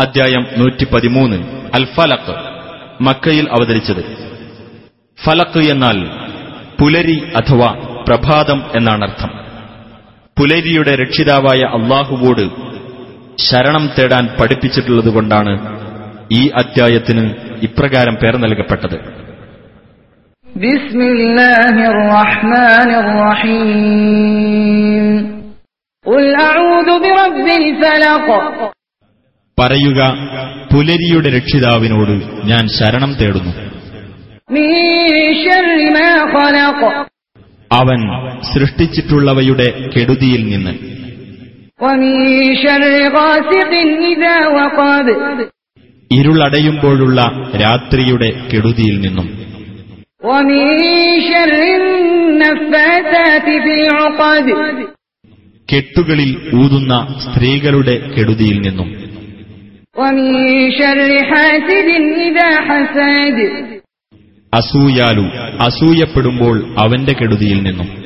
അധ്യായം നൂറ്റി പതിമൂന്ന് അൽ ഫലക്ക് മക്കയിൽ അവതരിച്ചത്. ഫലക്ക് എന്നാൽ പുലരി അഥവാ പ്രഭാതം എന്നാണർത്ഥം. പുലരിയുടെ രക്ഷിതാവായ അള്ളാഹുവോട് ശരണം തേടാൻ പഠിപ്പിച്ചിട്ടുള്ളതുകൊണ്ടാണ് ഈ അധ്യായത്തിന് ഇപ്രകാരം പേർ നൽകപ്പെട്ടത്. ബിസ്മില്ലാഹിർ പറയുക പുലരിയുടെ രക്ഷിതാവിനോട് ഞാൻ ശരണം തേടുന്നു. അവൻ സൃഷ്ടിച്ചിട്ടുള്ളവയുടെ കെടുതിയിൽ നിന്ന്. ഇരുളടയുമ്പോഴുള്ള രാത്രിയുടെ കെടുതിയിൽ നിന്നും. കെട്ടുകളിൽ ഊതുന്ന സ്ത്രീകളുടെ കെടുതിയിൽ നിന്നും. അസൂയാലു അസൂയപ്പെടുമ്പോൾ അവന്റെ കെടുതിയിൽ നിന്നും